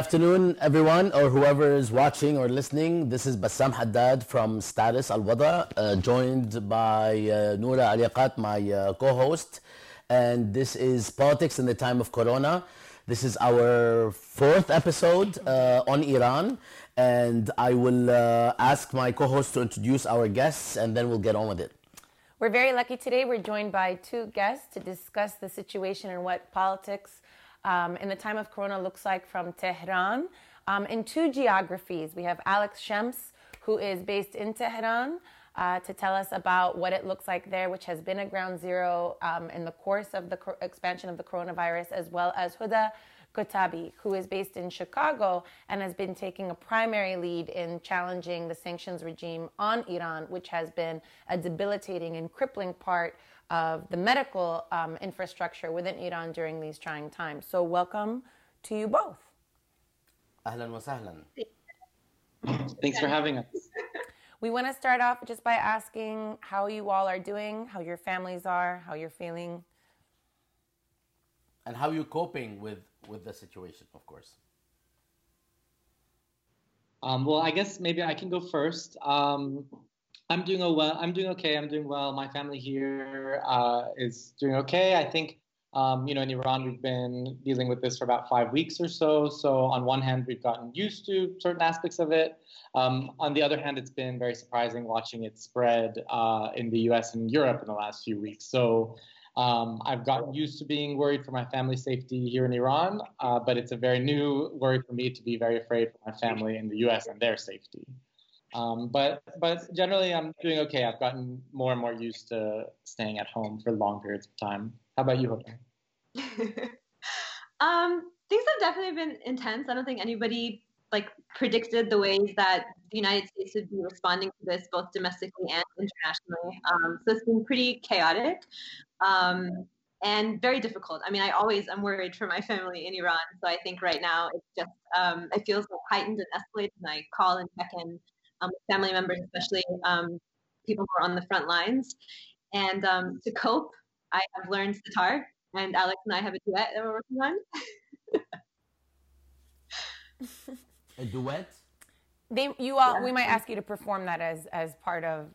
afternoon, everyone, or whoever is watching or listening. This is Bassam Haddad from Status Al Wada, uh, joined by uh, Noura Erekat, my uh, co host. And this is Politics in the Time of Corona. This is our fourth episode uh, on Iran. And I will uh, ask my co host to introduce our guests, and then we'll get on with it. We're very lucky today. We're joined by two guests to discuss the situation and what politics um, in the time of Corona looks like from Tehran. Um, in two geographies, we have Alex Shams, who is based in Tehran, uh, to tell us about what it looks like there, which has been a ground zero um, in the course of the co- expansion of the coronavirus, as well as Huda Katebi, who is based in Chicago and has been taking a primary lead in challenging the sanctions regime on Iran, which has been a debilitating and crippling part of the medical um, infrastructure within Iran during these trying times. So, welcome to you both. Ahlan wa sahlan. Thanks for having us. We want to start off just by asking how you all are doing, how your families are, how you're feeling. And how are you're coping with, with the situation, of course. Um, well, I guess maybe I can go first. Um, I'm doing well. I'm doing okay. I'm doing well. My family here uh, is doing okay. I think um, you know in Iran we've been dealing with this for about five weeks or so. So on one hand we've gotten used to certain aspects of it. Um, on the other hand, it's been very surprising watching it spread uh, in the U.S. and Europe in the last few weeks. So um, I've gotten used to being worried for my family's safety here in Iran, uh, but it's a very new worry for me to be very afraid for my family in the U.S. and their safety. Um, but but generally, I'm doing okay. I've gotten more and more used to staying at home for long periods of time. How about you, Hope? um, things have definitely been intense. I don't think anybody like predicted the ways that the United States would be responding to this, both domestically and internationally. Um, so it's been pretty chaotic. Um, and very difficult. I mean, I always am worried for my family in Iran. So I think right now it's just, um, it feels like heightened and escalated. And I call and check in um, family members, especially um, people who are on the front lines. And um, to cope, I have learned sitar, and Alex and I have a duet that we're working on. a duet? They, you all, yeah. we might ask you to perform that as as part of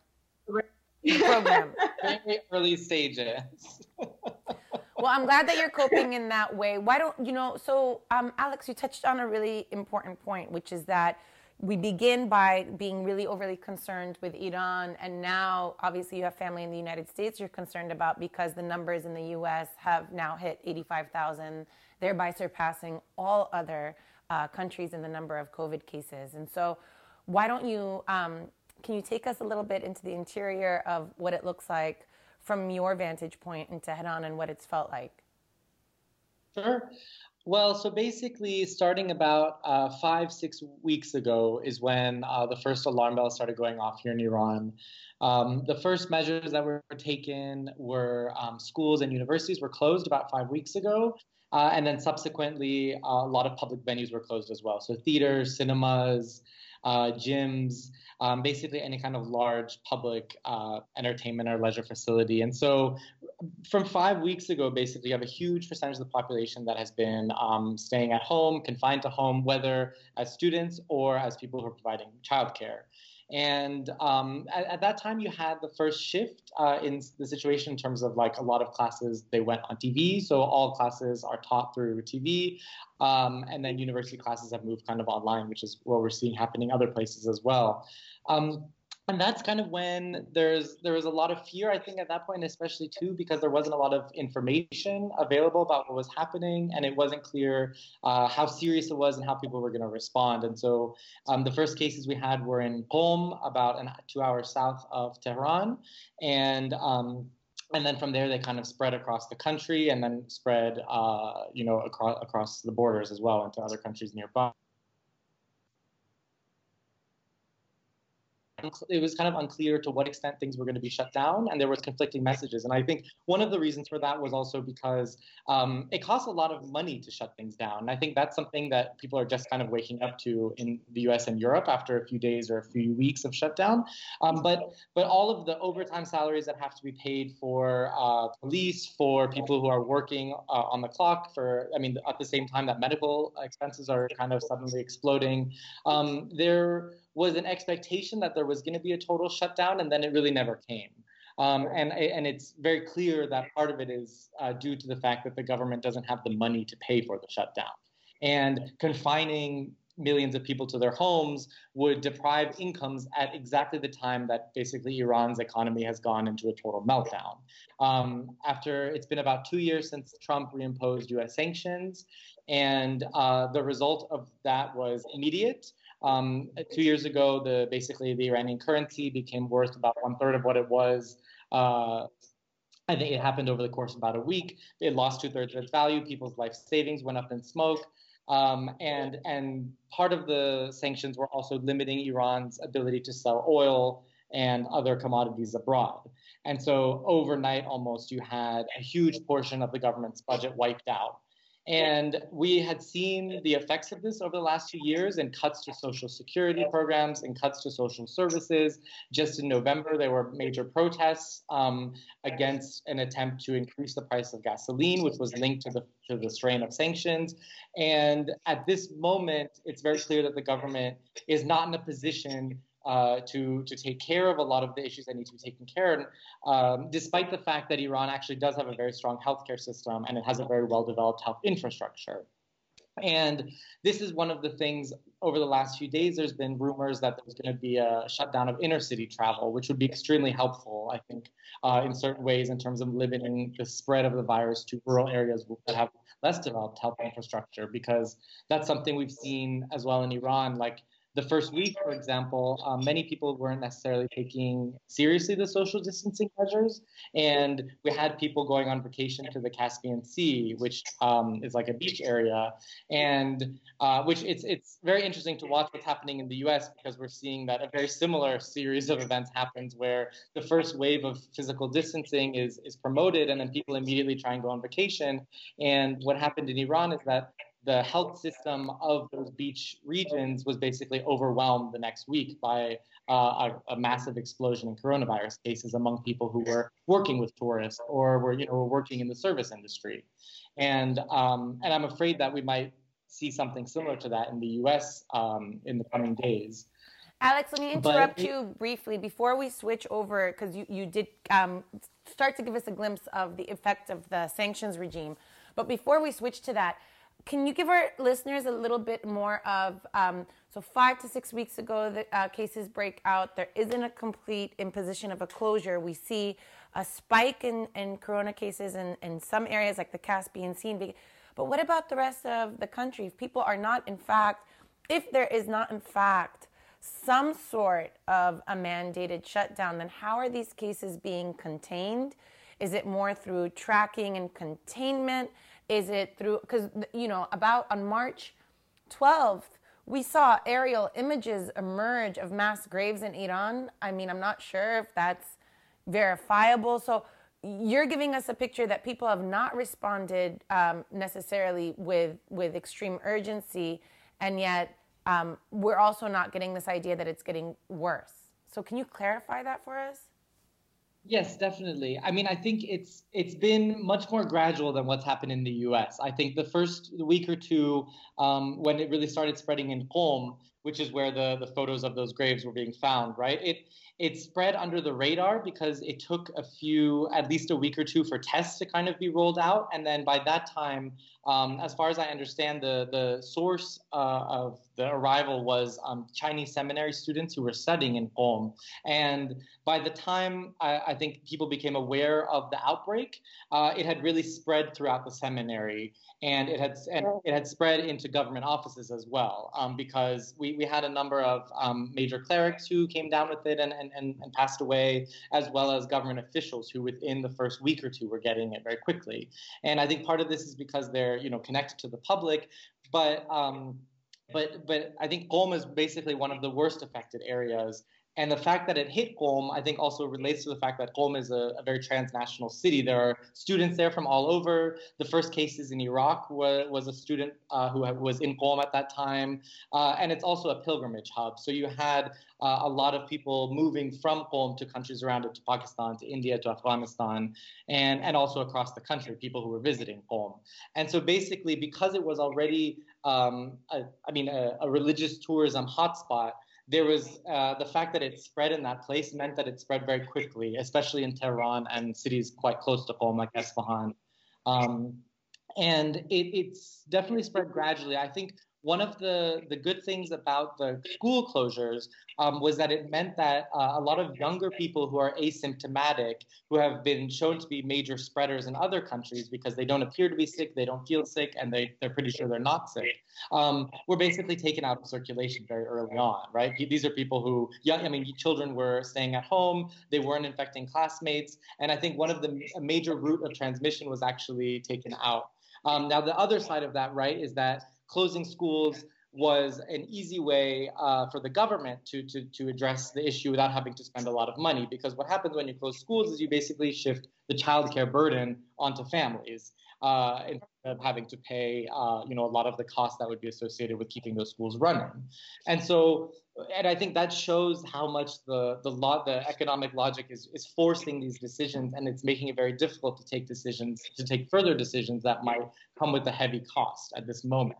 the program. Very early stages. well, I'm glad that you're coping in that way. Why don't you know? So, um, Alex, you touched on a really important point, which is that we begin by being really overly concerned with Iran, and now obviously you have family in the United States you're concerned about because the numbers in the US have now hit 85,000, thereby surpassing all other uh, countries in the number of COVID cases. And so, why don't you, um, can you take us a little bit into the interior of what it looks like from your vantage point in Tehran and what it's felt like? Sure. Well, so basically, starting about uh, five, six weeks ago is when uh, the first alarm bells started going off here in Iran. Um, the first measures that were taken were um, schools and universities were closed about five weeks ago. Uh, and then subsequently, uh, a lot of public venues were closed as well. So theaters, cinemas, uh, gyms, um, basically any kind of large public uh, entertainment or leisure facility. And so, from five weeks ago, basically, you have a huge percentage of the population that has been um, staying at home, confined to home, whether as students or as people who are providing childcare. And um, at, at, that time, you had the first shift uh, in the situation in terms of like a lot of classes they went on TV, so all classes are taught through TV, um, and then university classes have moved kind of online, which is what we're seeing happening other places as well. Um, and that's kind of when there's there was a lot of fear i think at that point especially too because there wasn't a lot of information available about what was happening and it wasn't clear uh, how serious it was and how people were going to respond. And so um, the first cases we had were in Qom, about an, two hours south of tehran. And um, and then from there they kind of spread across the country and then spread uh, you know across across the borders as well into other countries nearby it was kind of unclear to what extent things were going to be shut down, and there was conflicting messages. And I think one of the reasons for that was also because um, it costs a lot of money to shut things down. And I think that's something that people are just kind of waking up to in the U.S. and Europe after a few days or a few weeks of shutdown. Um, but but all of the overtime salaries that have to be paid for uh, police, for people who are working uh, on the clock, for I mean at the same time that medical expenses are kind of suddenly exploding. Um, there was an expectation that there was going to be a total shutdown, and then it really never came. Um, and and it's very clear that part of it is uh, due to the fact that the government doesn't have the money to pay for the shutdown, and confining millions of people to their homes would deprive incomes at exactly the time that basically Iran's economy has gone into a total meltdown. Um, after it's been about two years since Trump reimposed U.S. sanctions, and uh, the result of that was immediate. Um, two years ago, the basically the Iranian currency became worth about one third of what it was. Uh, I think it happened over the course of about a week. It lost two thirds of its value. People's life savings went up in smoke. Um, and and part of the sanctions were also limiting Iran's ability to sell oil and other commodities abroad. And so overnight, almost, you had a huge portion of the government's budget wiped out. And we had seen the effects of this over the last two years and cuts to social security programs and cuts to social services. Just in November, there were major protests um, against an attempt to increase the price of gasoline, which was linked to the, to the strain of sanctions. And at this moment, it's very clear that the government is not in a position uh, to to take care of a lot of the issues that need to be taken care of, um, despite the fact that Iran actually does have a very strong healthcare system and it has a very well developed health infrastructure. And this is one of the things over the last few days. There's been rumors that there's going to be a shutdown of inner city travel, which would be extremely helpful, I think, uh, in certain ways in terms of limiting the spread of the virus to rural areas that have less developed health infrastructure, because that's something we've seen as well in Iran. Like the first week, for example, um, many people weren't necessarily taking seriously the social distancing measures. And we had people going on vacation to the Caspian Sea, which um, is like a beach area. And uh, which it's, it's very interesting to watch what's happening in the US because we're seeing that a very similar series of events happens where the first wave of physical distancing is, is promoted and then people immediately try and go on vacation. And what happened in Iran is that the health system of those beach regions was basically overwhelmed the next week by uh, a, a, massive explosion in coronavirus cases among people who were working with tourists or were you know were working in the service industry, and um, and I'm afraid that we might see something similar to that in the U.S. Um, in the coming days. Alex, let me interrupt but, you briefly before we switch over because you, you did um, start to give us a glimpse of the effect of the sanctions regime. But before we switch to that, can you give our listeners a little bit more of um, so five to six weeks ago the uh, cases break out. There isn't a complete imposition of a closure. We see a spike in, in corona cases in, in some areas like the caspian sea but what about the rest of the country? If people are not in fact if there is not in fact some sort of a mandated shutdown then how are these cases being contained? Is it more through tracking and containment is it through, because, you know, about on March 12th, we saw aerial images emerge of mass graves in Iran. I mean, I'm not sure if that's verifiable. So you're giving us a picture that people have not responded um, necessarily with with extreme urgency, and yet um, we're also not getting this idea that it's getting worse. So can you clarify that for us? Yes, definitely. I mean, I think it's it's been much more gradual than what's happened in the U.S. I think the first week or two, um, when it really started spreading in Qom, which is where the the photos of those graves were being found, right? It it spread under the radar because it took a few, at least a week or two, for tests to kind of be rolled out, and then by that time, um, as far as I understand, the the source uh, of the arrival was um, Chinese seminary students who were studying in Qom. And by the time I, I think people became aware of the outbreak, uh, it had really spread throughout the seminary, and it had and it had spread into government offices as well, um, because we, we had a number of um, major clerics who came down with it and, and, and, and passed away, as well as government officials who within the first week or two were getting it very quickly. And I think part of this is because they're you know connected to the public, but um, but but I think Qom is basically one of the worst affected areas And the fact that it hit Qom, I think, also relates to the fact that Qom is a, a, very transnational city. There are students there from all over. The first cases in Iraq was, was a student uh, who was in Qom at that time. Uh, and it's also a pilgrimage hub. So you had uh, a lot of people moving from Qom to countries around it, to Pakistan, to India, to Afghanistan, and, and also across the country, people who were visiting Qom. And so basically, because it was already, um, a, I mean, a, a religious tourism hotspot, there was uh, the fact that it spread in that place meant that it spread very quickly, especially in Tehran and cities quite close to Qom like Esfahan. Um, and it, it's definitely spread gradually. I think one of the, the good things about the school closures um, was that it meant that uh, a lot of younger people who are asymptomatic, who have been shown to be major spreaders in other countries because they don't appear to be sick, they don't feel sick, and they, they're pretty sure they're not sick, um, were basically taken out of circulation very early on, right? These are people who, young, I mean, children were staying at home, they weren't infecting classmates, and I think one of the major route of transmission was actually taken out. Um, now, the other side of that, right, is that closing schools was an easy way uh, for the government to, to, to address the issue without having to spend a lot of money. Because what happens when you close schools is you basically shift the childcare burden onto families uh, instead of having to pay, uh, you know, a lot of the costs that would be associated with keeping those schools running. And so, and I think that shows how much the the law, the economic logic is is forcing these decisions, and it's making it very difficult to take decisions, to take further decisions that might come with a heavy cost at this moment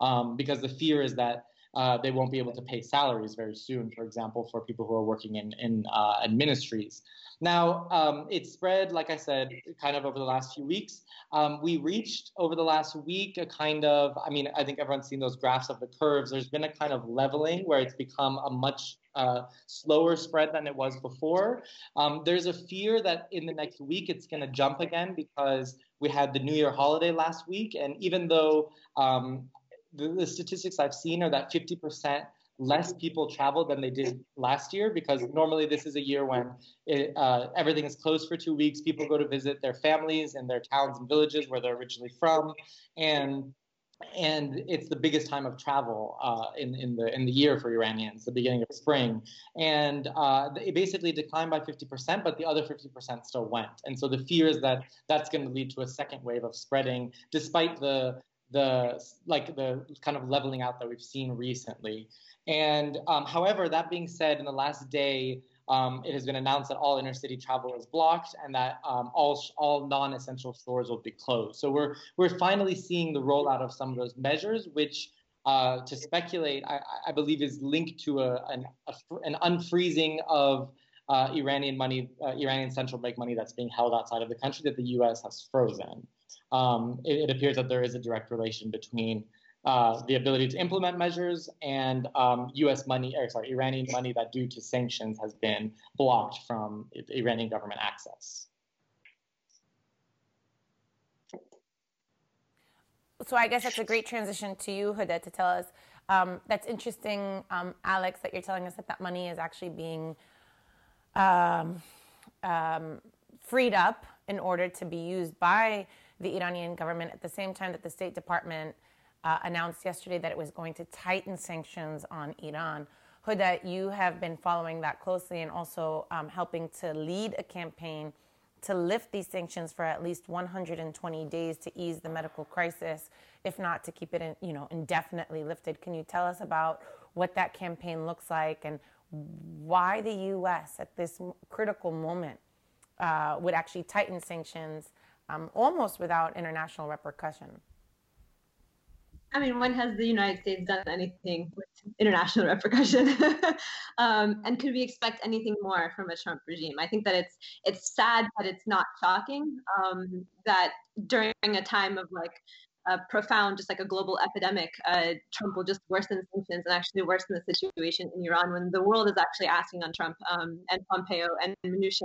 um, because the fear is that uh, they won't be able to pay salaries very soon, for example, for people who are working in, in uh, ministries. Now, um, it spread, like I said, kind of over the last few weeks. Um, we reached over the last week a kind of, I mean, I think everyone's seen those graphs of the curves. There's been a kind of leveling where it's become a much uh, slower spread than it was before. Um, there's a fear that in the next week it's going to jump again because we had the New Year holiday last week. And even though um, the, the statistics I've seen are that 50% less people travel than they did last year because normally this is a year when it, uh, everything is closed for two weeks. People go to visit their families in their towns and villages where they're originally from, and and it's the biggest time of travel uh, in, in the in the year for Iranians, the beginning of spring, and uh, it basically declined by 50%, but the other 50% still went, and so the fear is that that's going to lead to a second wave of spreading, despite the the like the kind of leveling out that we've seen recently. And um, however, that being said, in the last day, um, it has been announced that all intercity travel is blocked and that um, all all non-essential stores will be closed. So we're we're finally seeing the rollout of some of those measures, which. Uh, to speculate, I, I, believe is linked to a, an, a, an unfreezing of uh, Iranian money, uh, Iranian central bank money that's being held outside of the country that the U.S. has frozen um, it, it, appears that there is a direct relation between uh, the ability to implement measures and um, U.S. money, or sorry, Iranian money that, due to sanctions, has been blocked from Iranian government access. So I guess that's a great transition to you, Huda, to tell us. Um, that's interesting, um, Alex, that you're telling us that that money is actually being um, um, freed up in order to be used by the Iranian government at the same time that the State Department uh, announced yesterday that it was going to tighten sanctions on Iran. Huda, you have been following that closely and also um, helping to lead a campaign to lift these sanctions for at least 120 days to ease the medical crisis, if not to keep it, in, you know, indefinitely lifted. Can you tell us about what that campaign looks like and why the U.S. at this critical moment uh, would actually tighten sanctions um, almost without international repercussion. I mean, when has the United States done anything with international repercussion? um, and could we expect anything more from a Trump regime? I think that it's it's sad that it's not shocking um, that during a time of like a profound, just like a global epidemic, uh, Trump will just worsen sanctions and actually worsen the situation in Iran when the world is actually asking on Trump um, and Pompeo and Mnuchin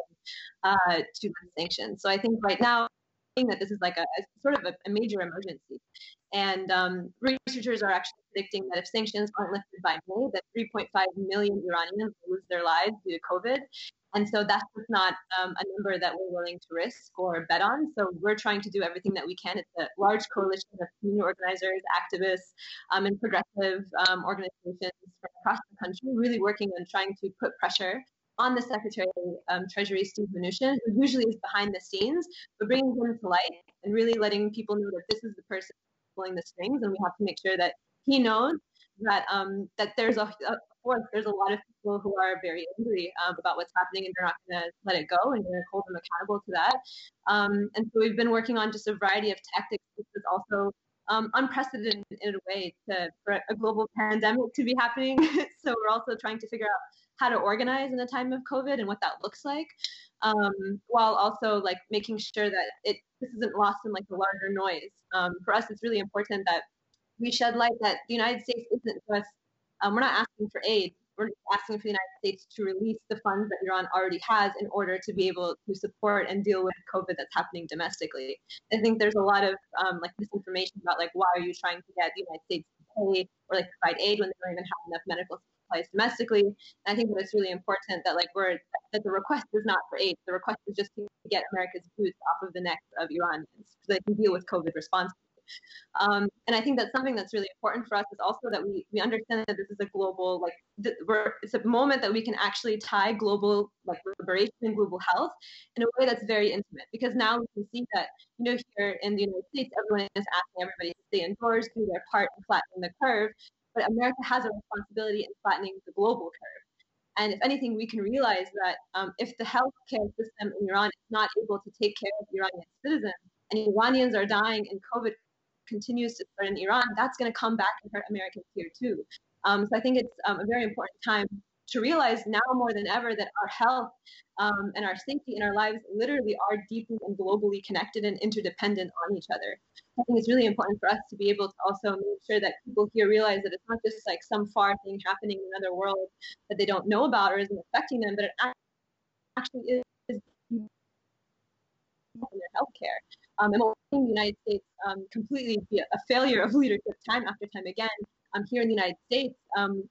uh, to lift sanctions. So I think right now that this is like a, a sort of a, a, major emergency. And um, researchers are actually predicting that if sanctions aren't lifted by May, that 3.5 million Iranians lose their lives due to COVID. And so that's just not um, a number that we're willing to risk or bet on. So we're trying to do everything that we can. It's a large coalition of community organizers, activists, um, and progressive um, organizations from across the country, really working on trying to put pressure on the Secretary um, Treasury, Steve Mnuchin, who usually is behind the scenes, but bringing him to light and really letting people know that this is the person pulling the strings, and we have to make sure that he knows that um, that there's a, of course there's a lot of people who are very angry um, about what's happening, and they're not going to let it go, and they're going to hold them accountable to that. Um, and so we've been working on just a variety of tactics, which is also um, unprecedented in a way to, for a global pandemic to be happening. so we're also trying to figure out how to organize in a time of COVID and what that looks like, um, while also like making sure that it this isn't lost in like the larger noise. Um, for us, it's really important that we shed light that the United States isn't just um, we're not asking for aid. We're asking for the United States to release the funds that Iran already has in order to be able to support and deal with COVID that's happening domestically. I think there's a lot of um, like misinformation about like why are you trying to get the United States to pay or like provide aid when they don't even have enough medical supplies domestically. And I think that it's really important that like we're that the request is not for aid. The request is just to get America's boots off of the necks of Iranians so they can deal with COVID responsibly. Um, and I think that's something that's really important for us is also that we, we understand that this is a global, like, th- it's a moment that we can actually tie global, like, liberation and global health in a way that's very intimate. Because now we can see that, you know, here in the United States, everyone is asking everybody to stay indoors, do their part in flattening the curve. But America has a responsibility in flattening the global curve. And if anything, we can realize that um, if the healthcare system in Iran is not able to take care of Iranian citizens, and Iranians are dying in COVID continues to spread in Iran, that's going to come back and hurt Americans here too. Um, so I think it's um, a very important time to realize now more than ever that our health um, and our safety and our lives literally are deeply and globally connected and interdependent on each other. I think it's really important for us to be able to also make sure that people here realize that it's not just like some far thing happening in another world that they don't know about or isn't affecting them, but it actually is in their healthcare. Um, and the United States um, completely be a failure of leadership time after time again. Um, here in the United States, um,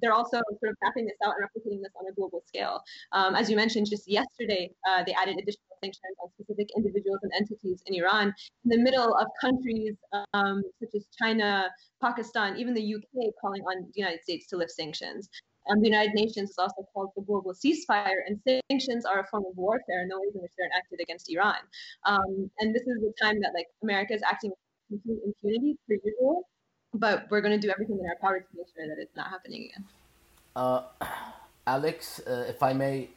they're also sort of mapping this out and replicating this on a global scale. Um, as you mentioned, just yesterday, uh, they added additional sanctions on specific individuals and entities in Iran in the middle of countries um, such as China, Pakistan, even the UK calling on the United States to lift sanctions. Um, the United Nations has also called for global ceasefire, and sanctions are a form of warfare in the ways in which they're enacted against Iran. Um, and this is the time that like America is acting with complete impunity per usual, but we're going to do everything in our power to make sure that it's not happening again. Uh, Alex, uh, if I may,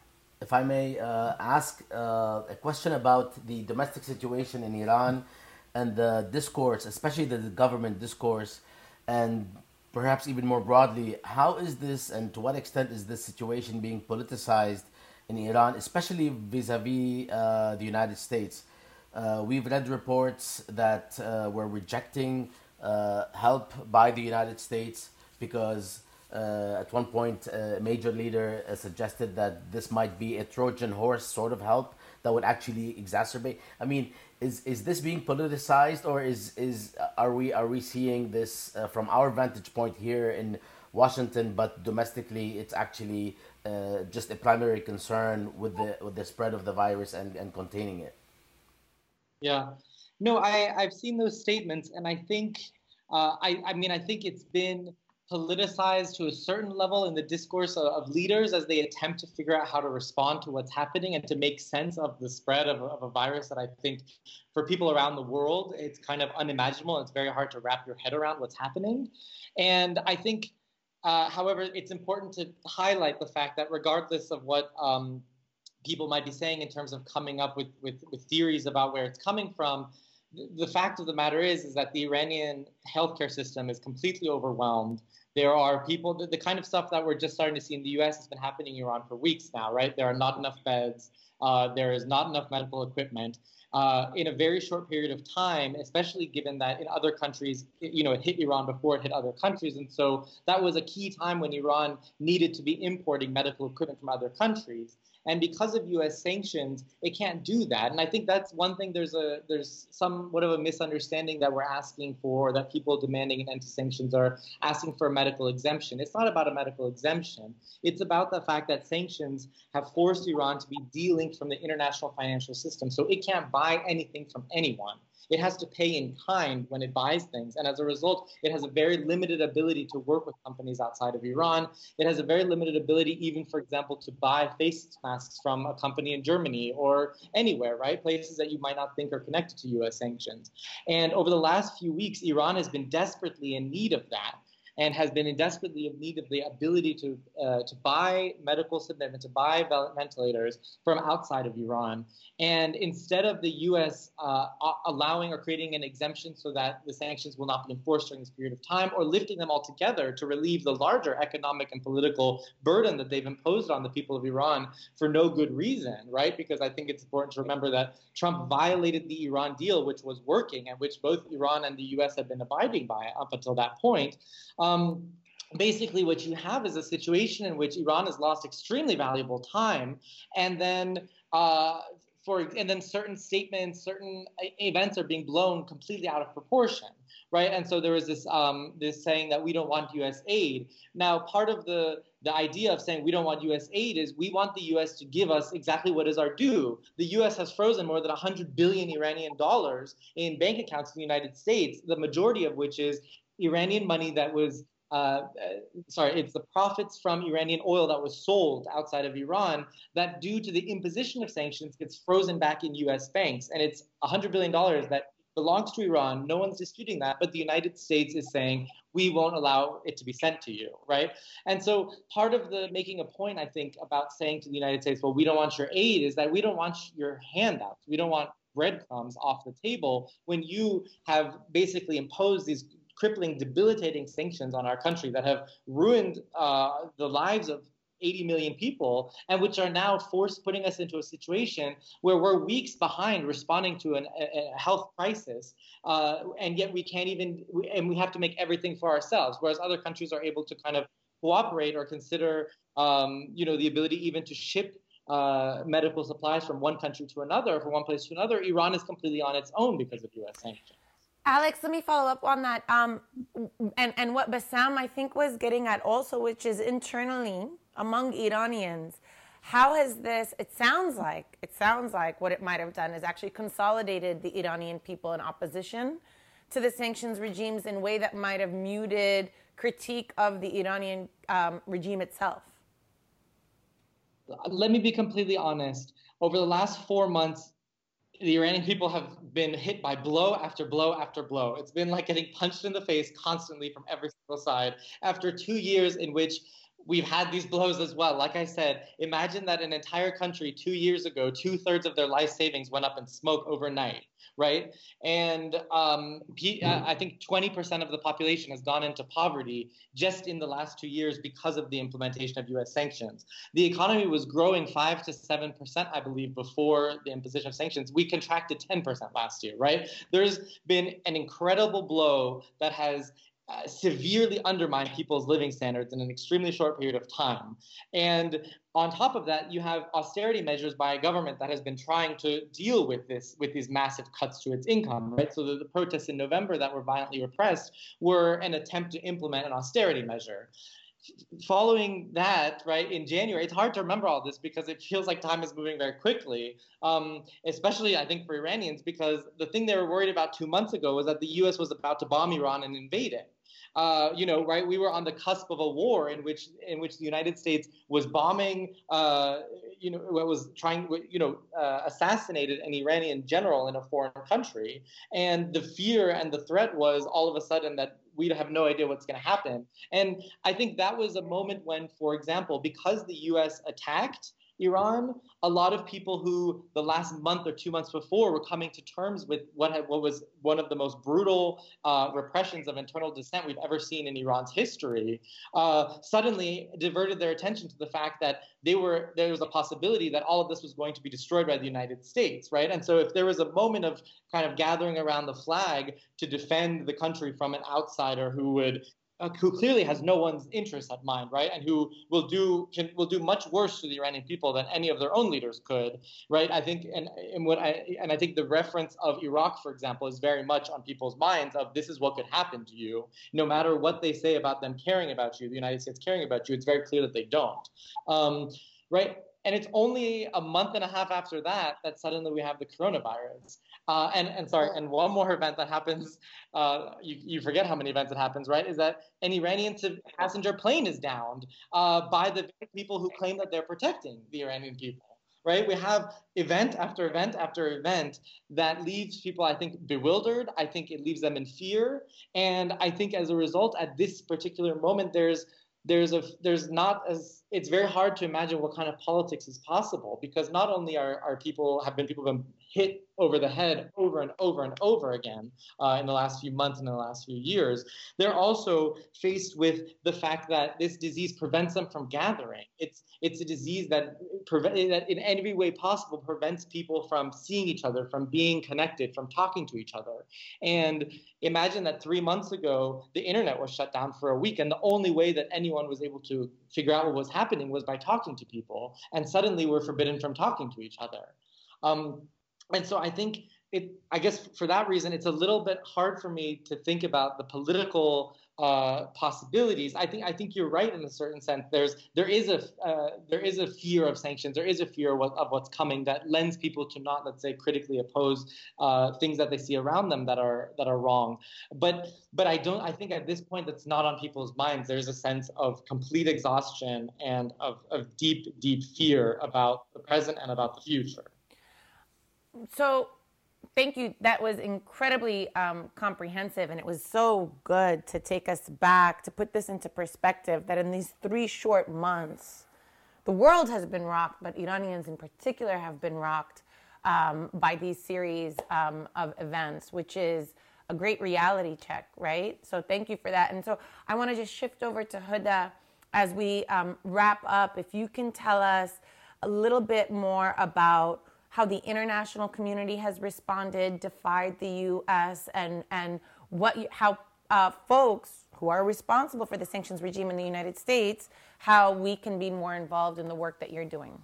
if I may uh, ask uh, a question about the domestic situation in Iran and the discourse, especially the government discourse, and perhaps even more broadly, how is this and to what extent is this situation being politicized in Iran, especially vis a vis the United States? Uh, we've read reports that uh, were rejecting uh, help by the United States because at one point a major leader uh, suggested that this might be a Trojan horse sort of help that would actually exacerbate. I mean, is is this being politicized, or is is are we are we seeing this uh, from our vantage point here in Washington, but domestically it's actually uh, just a primary concern with the with the spread of the virus and, and containing it? Yeah, no, I I've seen those statements, and I think uh, I I mean I think it's been politicized to a certain level in the discourse of, of, leaders as they attempt to figure out how to respond to what's happening and to make sense of the spread of, of a virus that I think for people around the world, it's kind of unimaginable. It's very hard to wrap your head around what's happening. And I think, uh, however, it's important to highlight the fact that regardless of what um, people might be saying in terms of coming up with, with, with theories about where it's coming from, the fact of the matter is is that the Iranian healthcare system is completely overwhelmed There are people, the, the kind of stuff that we're just starting to see in the US has been happening in Iran for weeks now, right? There are not enough beds. Uh, there is not enough medical equipment. Uh, in a very short period of time, especially given that in other countries, you know, it hit Iran before it hit other countries. And so that was a key time when Iran needed to be importing medical equipment from other countries. And because of U.S. sanctions, it can't do that. And I think that's one thing. There's a there's somewhat of a misunderstanding that we're asking for, that people demanding an end to sanctions are asking for a medical exemption. It's not about a medical exemption. It's about the fact that sanctions have forced Iran to be de-linked from the international financial system, so it can't buy anything from anyone. It has to pay in kind when it buys things. And as a result, it has a very limited ability to work with companies outside of Iran. It has a very limited ability, even, for example, to buy face masks from a company in Germany or anywhere, right? Places that you might not think are connected to US sanctions. And over the last few weeks, Iran has been desperately in need of that and has been in desperately in need of the ability to uh, to buy medical equipment, to buy ventilators from outside of Iran. And instead of the U.S. Uh, allowing or creating an exemption so that the sanctions will not be enforced during this period of time, or lifting them altogether to relieve the larger economic and political burden that they've imposed on the people of Iran for no good reason, right? Because I think it's important to remember that Trump violated the Iran deal, which was working and which both Iran and the U.S. had been abiding by up until that point. Basically what you have is a situation in which Iran has lost extremely valuable time, and then uh, for and then certain statements, certain events are being blown completely out of proportion, right? And so there was this um, this saying that we don't want U.S. aid. Now, part of the the idea of saying we don't want U.S. aid is we want the U.S. to give us exactly what is our due. The U.S. has frozen more than 100 billion Iranian dollars in bank accounts in the United States, the majority of which is Iranian money that was uh, sorry, it's the profits from Iranian oil that was sold outside of Iran that, due to the imposition of sanctions, gets frozen back in U.S. banks, and it's 100 billion dollars that belongs to Iran. No one's disputing that, but the United States is saying we won't allow it to be sent to you, right? And so part of the making a point, I think, about saying to the United States, well, we don't want your aid, is that we don't want your handouts. We don't want breadcrumbs off the table when you have basically imposed these crippling, debilitating sanctions on our country that have ruined uh, the lives of 80 million people, and which are now forced putting us into a situation where we're weeks behind responding to an, a, a health crisis, uh, and yet we can't even, and we have to make everything for ourselves, whereas other countries are able to kind of cooperate or consider, um, you know, the ability even to ship uh, medical supplies from one country to another, from one place to another. Iran is completely on its own because of U.S. sanctions. Alex, let me follow up on that. Um, and, and what Bassam, I think, was getting at also, which is internally among Iranians, how has this, it sounds like, it sounds like what it might have done is actually consolidated the Iranian people in opposition to the sanctions regimes in a way that might have muted critique of the Iranian um, regime itself? Let me be completely honest. Over the last four months, the Iranian people have been hit by blow after blow after blow. It's been like getting punched in the face constantly from every single side. After two years in which we've had these blows as well. Like I said, imagine that an entire country two years ago, two thirds of their life savings went up in smoke overnight, right? And um, I think 20% of the population has gone into poverty just in the last two years because of the implementation of US sanctions. The economy was growing 5 to 7%, I believe, before the imposition of sanctions. We contracted 10% last year, right? There's been an incredible blow that has uh, severely undermine people's living standards in an extremely short period of time. And on top of that, you have austerity measures by a government that has been trying to deal with this, with these massive cuts to its income, right? So the, the protests in November that were violently repressed were an attempt to implement an austerity measure following that, right, in January, it's hard to remember all this because it feels like time is moving very quickly, um, especially, I think, for Iranians, because the thing they were worried about two months ago was that the U.S. was about to bomb Iran and invade it uh, you know, right? We were on the cusp of a war in which in which the United States was bombing, uh, you know, was trying, you know, uh, assassinated an Iranian general in a foreign country, and the fear and the threat was all of a sudden that we have no idea what's going to happen. And I think that was a moment when, for example, because the U.S. attacked Iran, a lot of people who the last month or two months before were coming to terms with what, had, what was one of the most brutal uh, repressions of internal dissent we've ever seen in Iran's history, uh, suddenly diverted their attention to the fact that they were there was a possibility that all of this was going to be destroyed by the United States, right? And so if there was a moment of kind of gathering around the flag to defend the country from an outsider who would uh, who clearly has no one's interest at mind, right, and who will do can will do much worse to the Iranian people than any of their own leaders could, right? I think, and, and what I and I think the reference of Iraq, for example, is very much on people's minds of this is what could happen to you, no matter what they say about them caring about you, the United States caring about you. It's very clear that they don't, um, right? And it's only a month and a half after that that suddenly we have the coronavirus. Uh, and and sorry, and one more event that happens, uh, you, you forget how many events it happens, right? Is that an Iranian passenger plane is downed uh, by the people who claim that they're protecting the Iranian people right? We have event after event after event that leaves people, I think, bewildered. I think it leaves them in fear. And I think as a result, at this particular moment, there's there's a there's not as it's very hard to imagine what kind of politics is possible because not only are, are people have been people been hit over the head over and over and over again uh, in the last few months and in the last few years. They're also faced with the fact that this disease prevents them from gathering. It's it's a disease that prevent that in every way possible prevents people from seeing each other from being connected from talking to each other. And imagine that three months ago the internet was shut down for a week and the only way that anyone was able to figure out what was happening was by talking to people and suddenly we're forbidden from talking to each other. Um, and so i think it i guess for that reason it's a little bit hard for me to think about the political uh, possibilities. I think I think you're right in a certain sense. There's there is a uh, there is a fear of sanctions. There is a fear of, of, what's coming that lends people to not, let's say, critically oppose uh, things that they see around them that are that are wrong. But but I don't. I think at this point that's not on people's minds. There's a sense of complete exhaustion and of, of deep deep fear about the present and about the future. So thank you. That was incredibly um, comprehensive, and it was so good to take us back to put this into perspective. That in these three short months, the world has been rocked, but Iranians in particular have been rocked um, by these series um, of events, which is a great reality check, right? So thank you for that. And so I want to just shift over to Huda as we um, wrap up. If you can tell us a little bit more about how the international community has responded, defied the U.S., and and what you, how uh, folks who are responsible for the sanctions regime in the United States, how we can be more involved in the work that you're doing.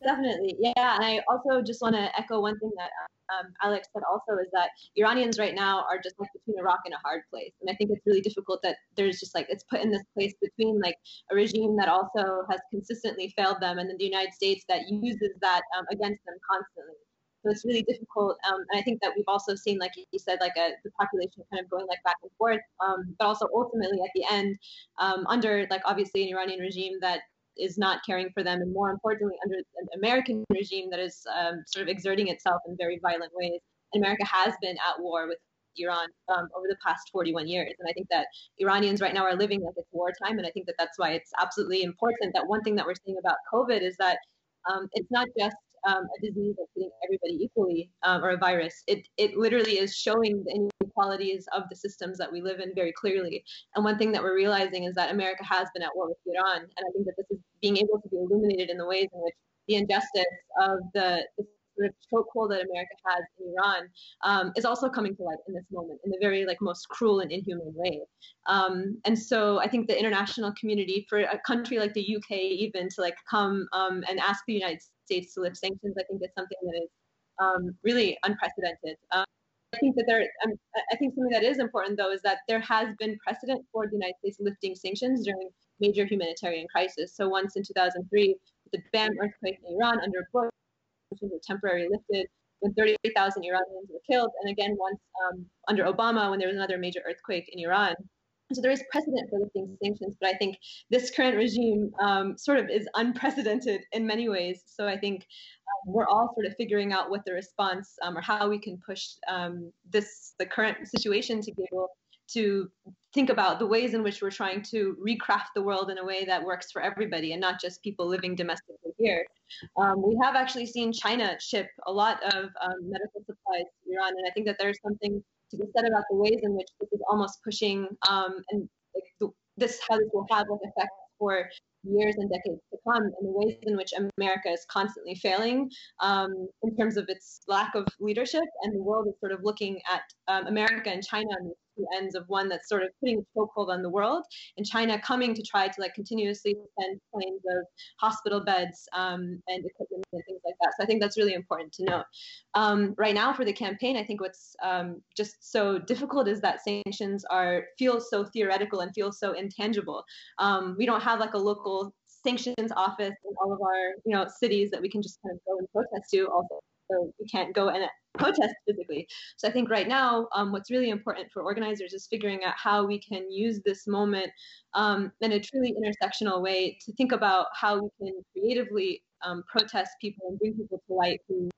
Definitely, yeah. And I also just want to echo one thing that um, Alex said also is that Iranians right now are just like between a rock and a hard place. And I think it's really difficult that there's just like it's put in this place between like a regime that also has consistently failed them and then the United States that uses that um, against them constantly. So it's really difficult. Um, and I think that we've also seen, like you said, like a, the population kind of going like back and forth, um, but also ultimately at the end, um, under like obviously an Iranian regime that is not caring for them, and more importantly, under an American regime that is um, sort of exerting itself in very violent ways. And America has been at war with Iran um, over the past 41 years. And I think that Iranians right now are living like it's wartime. And I think that that's why it's absolutely important that one thing that we're seeing about COVID is that um, it's not just um, a disease that's hitting everybody equally um, or a virus. It, it literally is showing the inequalities of the systems that we live in very clearly. And one thing that we're realizing is that America has been at war with Iran. And I think that this is being able to be illuminated in the ways in which the injustice of the, the sort of chokehold that America has in Iran um, is also coming to light in this moment in the very like most cruel and inhuman way. Um, and so I think the international community, for a country like the UK, even to like come um, and ask the United States to lift sanctions, I think is something that is um, really unprecedented. Um, I think that there, um, I think something that is important though is that there has been precedent for the United States lifting sanctions during major humanitarian crisis. So once in 2003, the Bam earthquake in Iran under Bush, sanctions were temporarily lifted when 38,000 Iranians were killed, and again once um, under Obama when there was another major earthquake in Iran. So there is precedent for lifting sanctions, but I think this current regime um, sort of is unprecedented in many ways. So I think um, we're all sort of figuring out what the response um, or how we can push um, this the current situation to be able to think about the ways in which we're trying to recraft the world in a way that works for everybody and not just people living domestically here. Um, we have actually seen China ship a lot of um, medical supplies to Iran, and I think that there's something to be said about the ways in which this is almost pushing um, and like, the, this how this will have like effects for years and decades to come and the ways in which America is constantly failing um, in terms of its lack of leadership. And the world is sort of looking at um, America and China these two ends of one that's sort of putting a chokehold on the world, and China coming to try to like continuously send planes of hospital beds um, and equipment and things like that. So I think that's really important to note. Um, right now for the campaign, I think what's um, just so difficult is that sanctions are feel so theoretical and feel so intangible. Um, we don't have like a local sanctions office in all of our you know cities that we can just kind of go and protest to also so we can't go and protest physically. So i think right now um, what's really important for organizers is figuring out how we can use this moment um, in a truly intersectional way to think about how we can creatively um, protest people and bring people to light who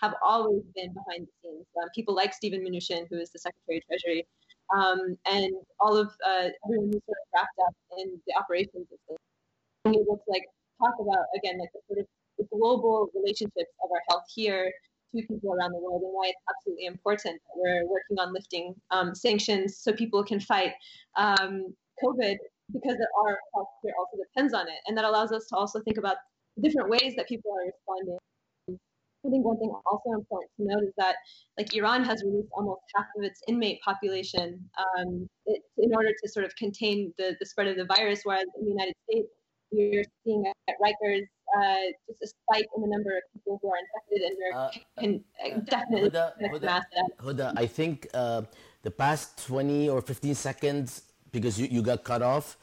have always been behind the scenes. Um, people like Steven Mnuchin who is the secretary of treasury um, and all of uh, everyone who's sort of wrapped up in the operations of this. Being able to like talk about again like the sort of the global relationships of our health here to people around the world and why it's absolutely important that we're working on lifting um, sanctions so people can fight um, COVID because our health care also depends on it. And that allows us to also think about different ways that people are responding. I think one thing also important to note is that like Iran has released almost half of its inmate population um, it, in order to sort of contain the, the spread of the virus, whereas in the United States, we're seeing at Rikers uh, just a spike in the number of people who are infected, and there uh, can uh, definitely Huda, Huda, Huda, I think uh, the past 20 or 15 seconds, because you, you got cut off,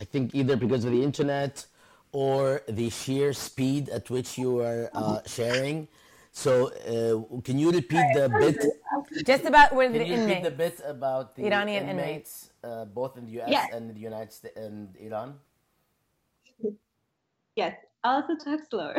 I think either because of the internet or the sheer speed at which you are uh, sharing. So, uh, can you repeat the bit? Just about with can the you repeat the bit about the Iranian inmates, inmates. both in the U.S. Yes. and the United States and Iran? Yes, I'll also talk slower.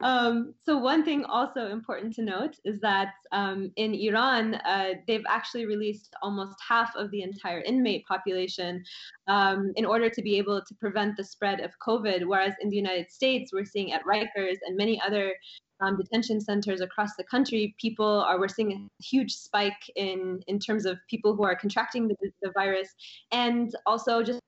um, so one thing also important to note is that um, in Iran, uh, they've actually released almost half of the entire inmate population um, in order to be able to prevent the spread of COVID. Whereas in the United States, we're seeing at Rikers and many other um, detention centers across the country, people are we're seeing a huge spike in in terms of people who are contracting the, the virus, and also just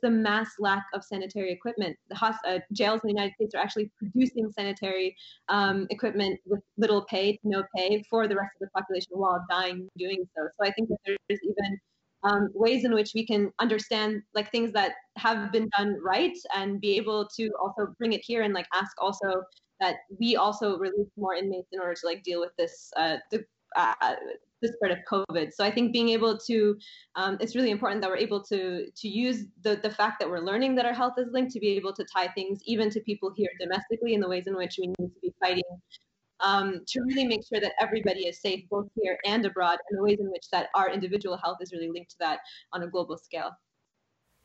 the mass lack of sanitary equipment. The uh, jails in the United States are actually producing sanitary um, equipment with little pay to no pay for the rest of the population while dying doing so. So I think that there's even um, ways in which we can understand like things that have been done right and be able to also bring it here and like ask also that we also release more inmates in order to like deal with this uh, the uh, the spread of COVID. So I think being able to, um, it's really important that we're able to to use the the fact that we're learning that our health is linked to be able to tie things even to people here domestically in the ways in which we need to be fighting um, to really make sure that everybody is safe both here and abroad, and the ways in which that our individual health is really linked to that on a global scale.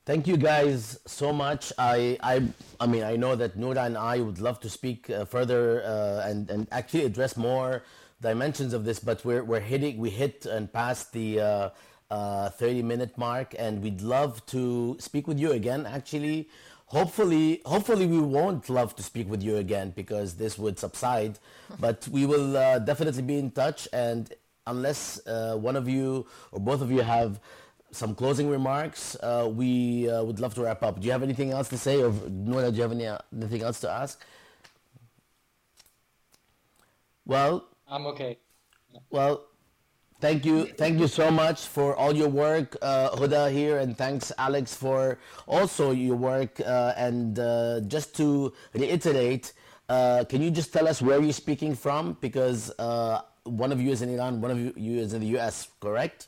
Thank you guys so much. I, I, I mean, I know that Noura and I would love to speak uh, further uh, and, and actually address more dimensions of this, but we're, we're hitting, we hit and passed the uh, uh, 30 minute mark and we'd love to speak with you again actually. Hopefully, hopefully we won't love to speak with you again because this would subside, but we will uh, definitely be in touch and unless uh, one of you or both of you have some closing remarks, uh, we uh, would love to wrap up. Do you have anything else to say or Noura, do you have any, anything else to ask? Well, I'm okay. Well, thank you, thank you so much for all your work, uh, Huda here, and thanks Alex for also your work. Uh, and uh, just to reiterate, uh, can you just tell us where you're speaking from? Because uh, one of you is in Iran, one of you is in the U.S. Correct?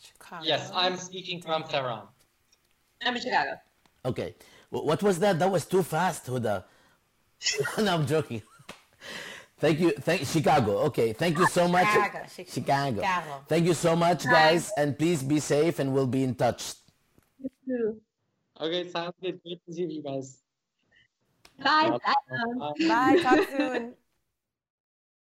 Chicago. Yes, I'm speaking from Tehran. I'm in Chicago. Okay. What was that? That was too fast, Huda. no, I'm joking. Thank you. Thank Chicago. Okay. Thank you so ah, much. Chicago. Chicago. Chicago. Thank you so much, guys, and please be safe, and we'll be in touch. You too. Okay, sounds good. Great to see you guys. Bye. Bye. Bye. Talk soon.